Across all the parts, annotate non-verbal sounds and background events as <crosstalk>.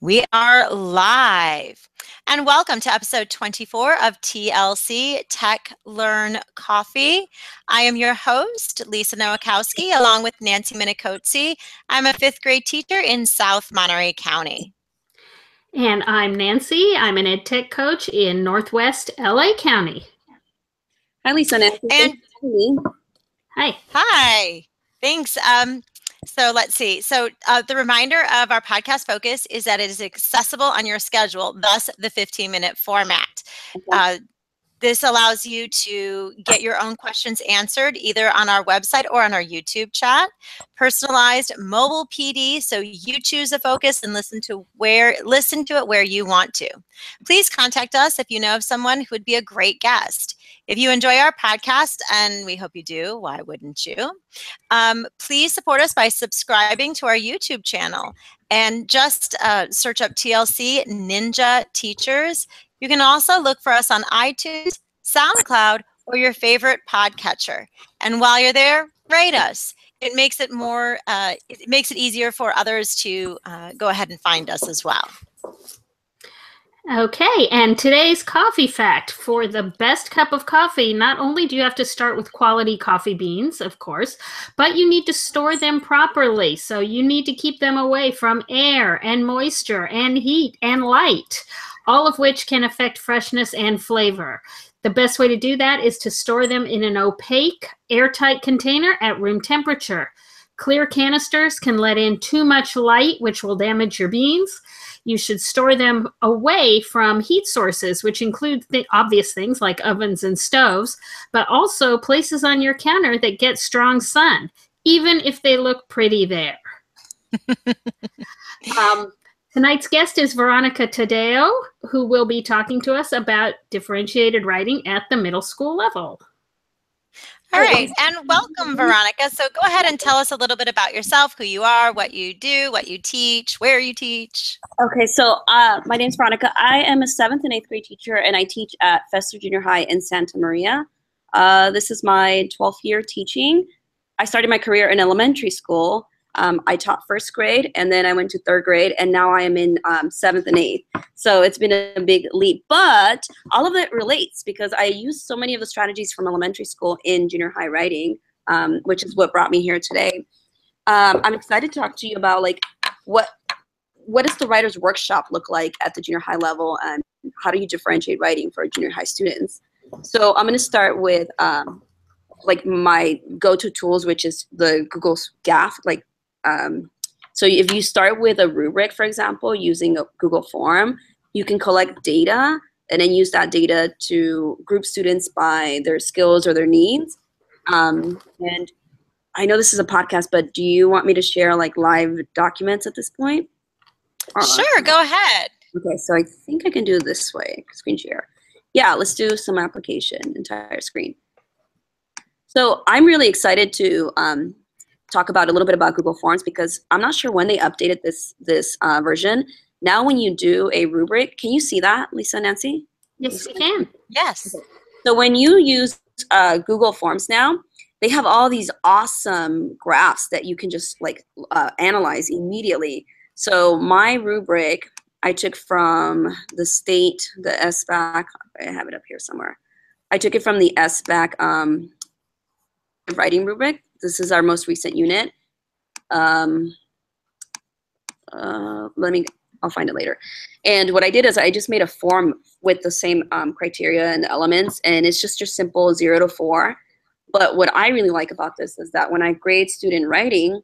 We are live. And welcome to episode 24 of TLC Tech Learn Coffee. I am your host, Lisa Nowakowski, along with Nancy Minicozzi. I'm a fifth grade teacher in South Monterey County. And I'm Nancy. I'm an ed tech coach in Northwest LA County. Hi, Lisa. Nancy. And, hi. Hi. Thanks. Um, so let's see. So uh, the reminder of our podcast focus is that it is accessible on your schedule, thus the 15 minute format. Uh, this allows you to get your own questions answered either on our website or on our YouTube chat. Personalized mobile PD, so you choose a focus and listen to where listen to it where you want to. Please contact us if you know of someone who would be a great guest. If you enjoy our podcast, and we hope you do, why wouldn't you? Um, please support us by subscribing to our YouTube channel and just uh, search up TLC Ninja Teachers. You can also look for us on iTunes, SoundCloud, or your favorite podcatcher. And while you're there, rate us. It makes it more, uh, it makes it easier for others to uh, go ahead and find us as well. Okay, and today's coffee fact for the best cup of coffee, not only do you have to start with quality coffee beans, of course, but you need to store them properly. So you need to keep them away from air and moisture and heat and light, all of which can affect freshness and flavor. The best way to do that is to store them in an opaque, airtight container at room temperature. Clear canisters can let in too much light, which will damage your beans you should store them away from heat sources, which include the obvious things like ovens and stoves, but also places on your counter that get strong sun, even if they look pretty there. <laughs> um, tonight's guest is Veronica Tadeo, who will be talking to us about differentiated writing at the middle school level. All right, and welcome, Veronica. So go ahead and tell us a little bit about yourself, who you are, what you do, what you teach, where you teach. Okay, so uh, my name is Veronica. I am a seventh and eighth grade teacher, and I teach at Fesler Junior High in Santa Maria. Uh, this is my 12th year teaching. I started my career in elementary school, um, I taught first grade and then I went to third grade and now I am in um, seventh and eighth. So it's been a big leap, but all of it relates because I use so many of the strategies from elementary school in junior high writing, um, which is what brought me here today. Um, I'm excited to talk to you about like what what does the writer's workshop look like at the junior high level and how do you differentiate writing for junior high students? So I'm going to start with um, like my go-to tools, which is the Google GAF, like um, so if you start with a rubric, for example, using a Google form, you can collect data and then use that data to group students by their skills or their needs. Um, and I know this is a podcast, but do you want me to share like live documents at this point? Sure, go ahead. Okay, so I think I can do this way, screen share. Yeah, let's do some application, entire screen. So I'm really excited to um, talk about a little bit about Google Forms because I'm not sure when they updated this this uh, version. Now, when you do a rubric, can you see that, Lisa, Nancy? Yes, we can. Yes. Okay. So when you use uh, Google Forms now, they have all these awesome graphs that you can just like uh, analyze immediately. So my rubric I took from the state, the SBAC. I have it up here somewhere. I took it from the SBAC um, writing rubric. This is our most recent unit. Um, uh, let me, I'll find it later. And what I did is I just made a form with the same um, criteria and elements, and it's just just simple zero to four. But what I really like about this is that when I grade student writing,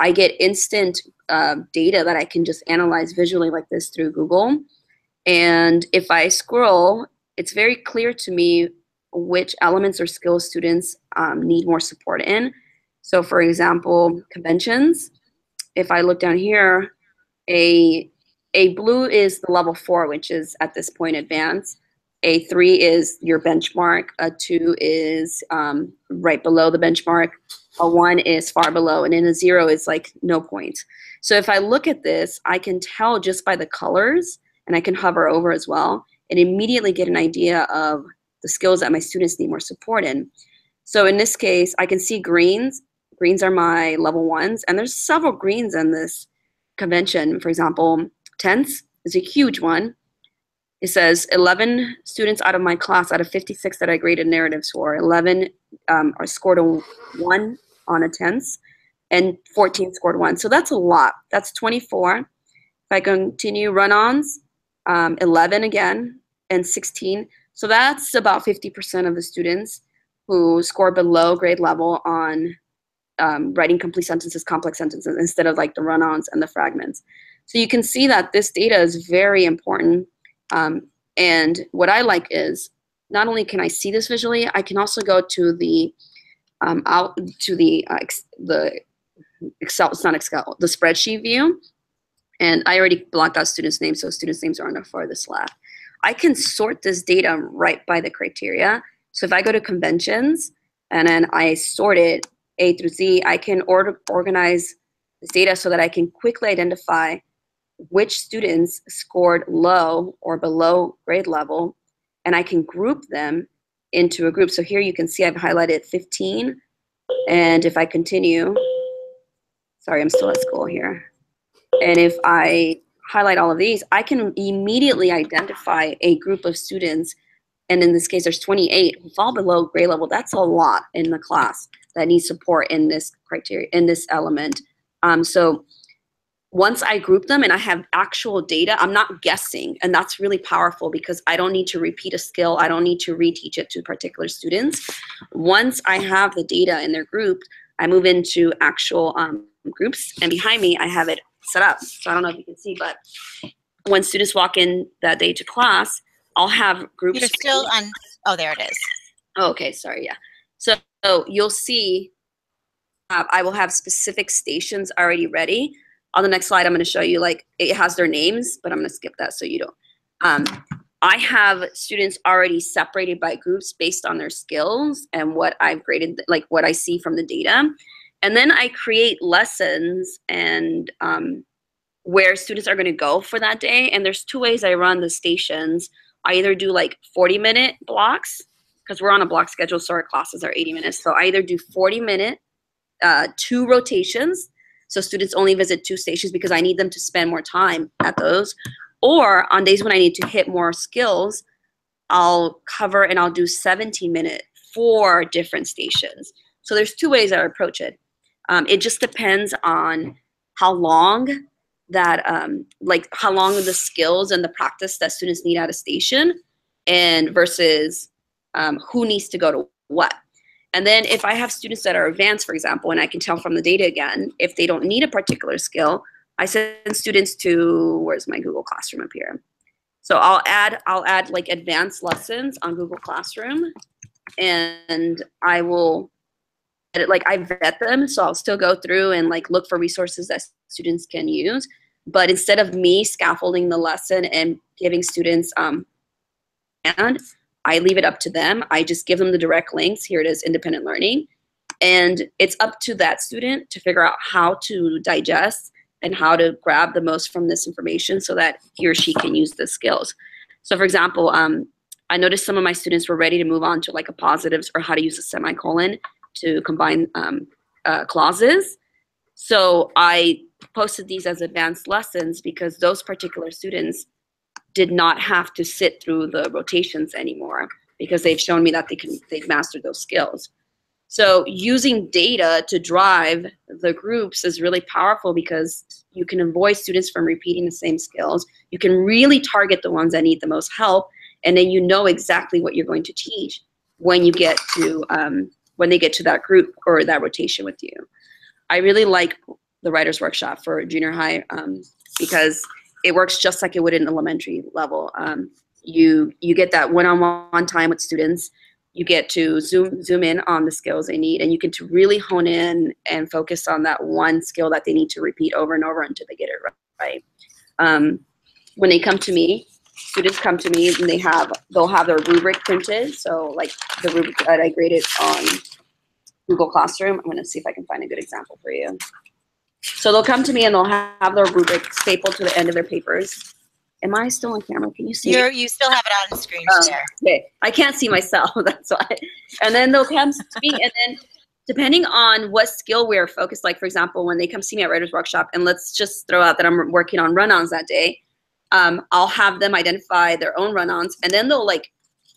I get instant uh, data that I can just analyze visually like this through Google. And if I scroll, it's very clear to me which elements or skills students um, need more support in. So for example, conventions, if I look down here, a, a blue is the level four, which is at this point advanced. A three is your benchmark. A two is um, right below the benchmark. A one is far below, and then a zero is like no point. So if I look at this, I can tell just by the colors, and I can hover over as well, and immediately get an idea of the skills that my students need more support in. So in this case, I can see greens Greens are my level ones, and there's several greens in this convention. For example, tense is a huge one. It says 11 students out of my class, out of 56 that I graded narratives for, 11 um, are scored a one on a tense, and 14 scored one. So that's a lot. That's 24. If I continue run-ons, um, 11 again, and 16. So that's about 50% of the students who score below grade level on um, writing complete sentences, complex sentences, instead of like the run-ons and the fragments. So you can see that this data is very important. Um, and what I like is not only can I see this visually, I can also go to the um, out to the uh, the Excel. It's not Excel. The spreadsheet view, and I already blocked out students' names, so students' names are on the farthest left. I can sort this data right by the criteria. So if I go to conventions and then I sort it A through Z, I can order, organize this data so that I can quickly identify which students scored low or below grade level, and I can group them into a group. So here you can see I've highlighted 15, and if I continue, sorry, I'm still at school here. And if I highlight all of these, I can immediately identify a group of students, and in this case, there's 28 who fall below grade level. That's a lot in the class that needs support in this criteria, in this element. Um, so once I group them and I have actual data, I'm not guessing. And that's really powerful because I don't need to repeat a skill. I don't need to reteach it to particular students. Once I have the data in their group, I move into actual um, groups. And behind me, I have it set up. So I don't know if you can see, but when students walk in that day to class, I'll have groups. You're still on, oh, there it is. Oh, okay, sorry, yeah. So, so you'll see uh, I will have specific stations already ready on the next slide, I'm going to show you like it has their names, but I'm going to skip that so you don't. Um, I have students already separated by groups based on their skills and what I've graded, like what I see from the data. And then I create lessons and um, where students are going to go for that day. And there's two ways I run the stations. I either do like 40 minute blocks because we're on a block schedule, so our classes are 80 minutes. So I either do 40 minute, uh, two rotations so students only visit two stations because I need them to spend more time at those. Or on days when I need to hit more skills, I'll cover and I'll do 17 minute, four different stations. So there's two ways I approach it. Um, it just depends on how long that, um, like how long the skills and the practice that students need at a station and versus um, who needs to go to what. And then if I have students that are advanced, for example, and I can tell from the data again, if they don't need a particular skill, I send students to, where's my Google Classroom up here? So I'll add, I'll add like advanced lessons on Google Classroom and I will, like I vet them. So I'll still go through and like look for resources that students can use. But instead of me scaffolding the lesson and giving students um, and I leave it up to them. I just give them the direct links. Here it is, independent learning. And it's up to that student to figure out how to digest and how to grab the most from this information so that he or she can use the skills. So for example, um, I noticed some of my students were ready to move on to like apostrophes or how to use a semicolon to combine um, uh, clauses. So I posted these as advanced lessons because those particular students did not have to sit through the rotations anymore because they've shown me that they can they've mastered those skills. So using data to drive the groups is really powerful because you can avoid students from repeating the same skills. You can really target the ones that need the most help, and then you know exactly what you're going to teach when you get to um, when they get to that group or that rotation with you. I really like the writers workshop for junior high um, because it works just like it would in elementary level. Um, you you get that one-on-one time with students. You get to zoom zoom in on the skills they need, and you get to really hone in and focus on that one skill that they need to repeat over and over until they get it right. Um, when they come to me, students come to me and they have they'll have their rubric printed. So like the rubric that I graded on Google Classroom. I'm going to see if I can find a good example for you. So they'll come to me and they'll have their rubric stapled to the end of their papers. Am I still on camera? Can you see? You're, you still have it on the screen um, Okay, I can't see myself. <laughs> That's why. And then they'll come to me, and then depending on what skill we're focused, like for example, when they come see me at Writers Workshop, and let's just throw out that I'm working on run-ons that day, um, I'll have them identify their own run-ons, and then they'll like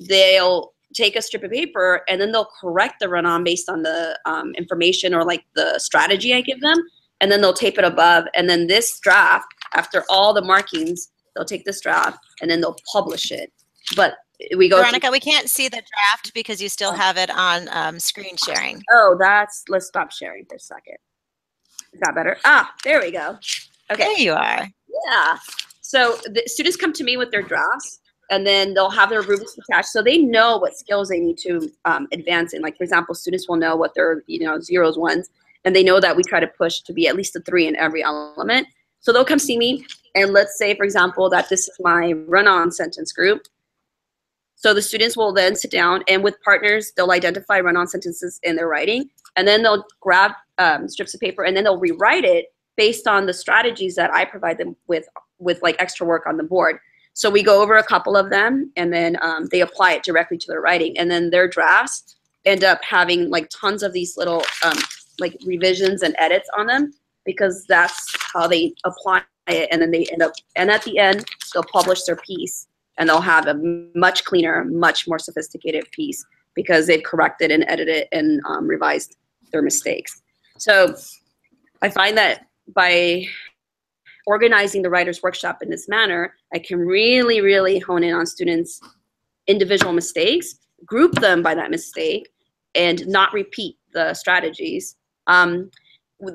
they'll take a strip of paper and then they'll correct the run-on based on the um, information or like the strategy I give them, and then they'll tape it above, and then this draft, after all the markings, they'll take this draft and then they'll publish it. But we go. Veronica, we can't see the draft because you still have it on um, screen sharing. Oh, that's. Let's stop sharing for a second. Is that better? Ah, there we go. Okay. There you are. Yeah. So the students come to me with their drafts, and then they'll have their rubrics attached, so they know what skills they need to um, advance in. Like for example, students will know what their you know zeros, ones, and they know that we try to push to be at least a three in every element. So they'll come see me, and let's say, for example, that this is my run-on sentence group. So the students will then sit down and with partners, they'll identify run-on sentences in their writing, and then they'll grab um, strips of paper and then they'll rewrite it based on the strategies that I provide them with, with like extra work on the board. So we go over a couple of them and then um, they apply it directly to their writing. And then their drafts end up having like tons of these little um, like revisions and edits on them because that's how they apply it. And then they end up, and at the end, they'll publish their piece and they'll have a much cleaner, much more sophisticated piece because they've corrected and edited and um, revised their mistakes. So I find that by organizing the writer's workshop in this manner, I can really, really hone in on students' individual mistakes, group them by that mistake, and not repeat the strategies. Um,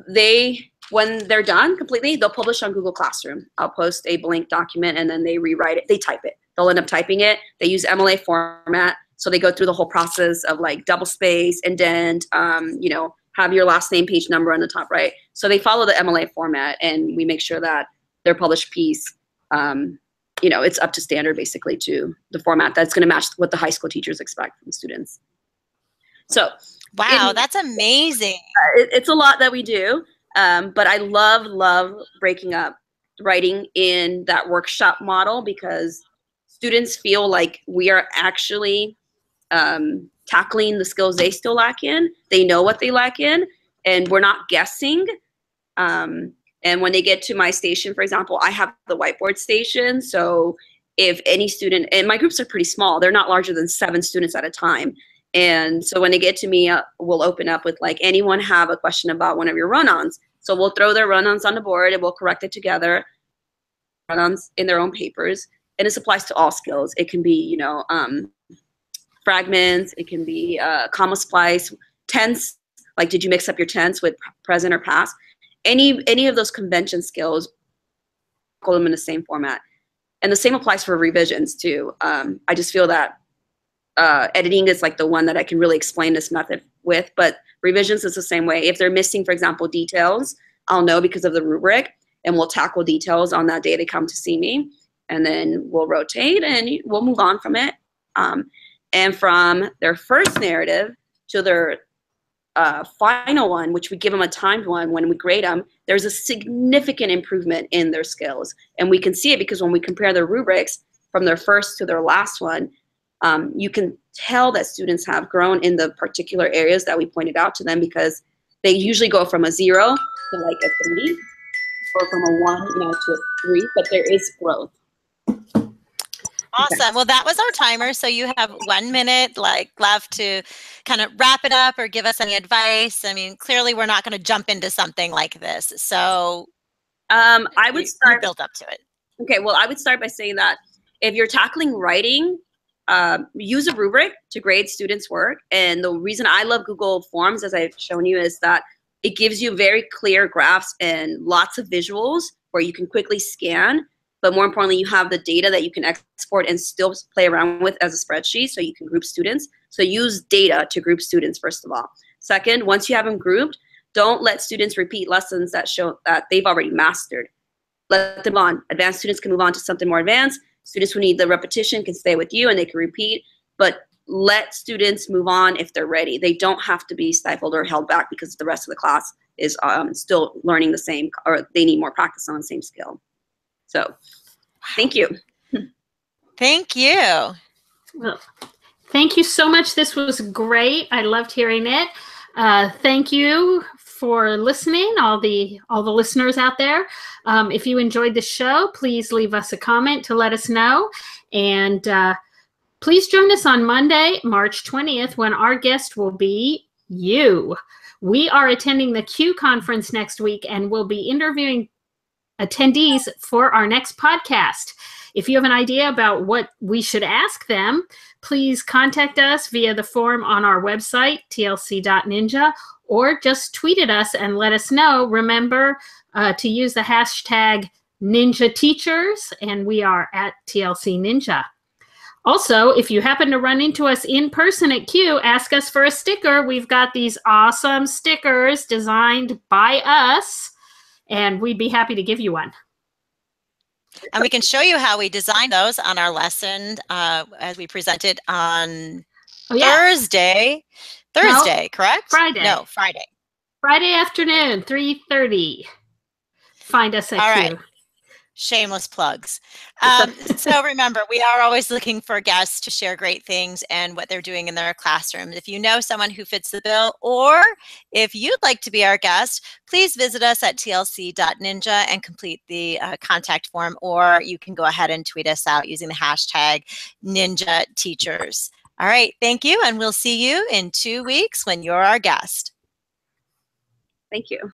they, when they're done completely, they'll publish on Google Classroom. I'll post a blank document and then they rewrite it. They type it. They'll end up typing it. They use MLA format. So they go through the whole process of like double space, indent, um, you know, have your last name page number on the top right. So they follow the MLA format and we make sure that their published piece, um, you know, it's up to standard basically to the format that's going to match what the high school teachers expect from students. So, wow, in, that's amazing. Uh, it, it's a lot that we do, um, but I love, love breaking up writing in that workshop model because students feel like we are actually um, tackling the skills they still lack in. They know what they lack in, and we're not guessing. Um, and when they get to my station, for example, I have the whiteboard station. So if any student, and my groups are pretty small, they're not larger than seven students at a time. And so when they get to me, uh, we'll open up with like, anyone have a question about one of your run-ons? So we'll throw their run-ons on the board and we'll correct it together, run-ons in their own papers. And this applies to all skills. It can be, you know, um, fragments. It can be uh, comma splice, tense. Like, did you mix up your tense with present or past? Any any of those convention skills, call them in the same format. And the same applies for revisions too. Um, I just feel that uh, editing is like the one that I can really explain this method with, but revisions is the same way. If they're missing, for example, details, I'll know because of the rubric, and we'll tackle details on that day they come to see me, and then we'll rotate and we'll move on from it. Um, and from their first narrative to their uh, final one, which we give them a timed one when we grade them, there's a significant improvement in their skills. And we can see it because when we compare their rubrics from their first to their last one, um, you can tell that students have grown in the particular areas that we pointed out to them because they usually go from a zero to like a three or from a one you know, to a three, but there is growth. Awesome. Well, that was our timer. So you have one minute, like left to kind of wrap it up or give us any advice. I mean, clearly we're not going to jump into something like this. So um, I would start build up to it. Okay. Well, I would start by saying that if you're tackling writing, um, use a rubric to grade students' work. And the reason I love Google Forms, as I've shown you, is that it gives you very clear graphs and lots of visuals where you can quickly scan but more importantly, you have the data that you can export and still play around with as a spreadsheet so you can group students. So use data to group students, first of all. Second, once you have them grouped, don't let students repeat lessons that show that they've already mastered. Let them on. Advanced students can move on to something more advanced. Students who need the repetition can stay with you and they can repeat, but let students move on if they're ready. They don't have to be stifled or held back because the rest of the class is um, still learning the same or they need more practice on the same skill. So thank you. Thank you. Well, thank you so much. This was great. I loved hearing it. Uh, thank you for listening, all the all the listeners out there. Um, if you enjoyed the show, please leave us a comment to let us know. And uh, please join us on Monday, March 20th, when our guest will be you. We are attending the CUE conference next week and we'll be interviewing attendees for our next podcast. If you have an idea about what we should ask them, please contact us via the form on our website, tlc.ninja, or just tweet at us and let us know. Remember uh, to use the hashtag Ninja Teachers, and we are at TLC Ninja. Also, if you happen to run into us in person at CUE, ask us for a sticker. We've got these awesome stickers designed by us, and we'd be happy to give you one. And we can show you how we designed those on our lesson uh, as we presented on oh, yeah. Thursday. Thursday, no, correct? Friday. No, Friday. Friday afternoon, 3.30. Find us at All right. Shameless plugs. <laughs> Um, so remember, we are always looking for guests to share great things and what they're doing in their classroom. If you know someone who fits the bill, or if you'd like to be our guest, please visit us at tlc.ninja and complete the uh, contact form, or you can go ahead and tweet us out using the hashtag Ninja Teachers. All right, thank you, and we'll see you in two weeks when you're our guest. Thank you.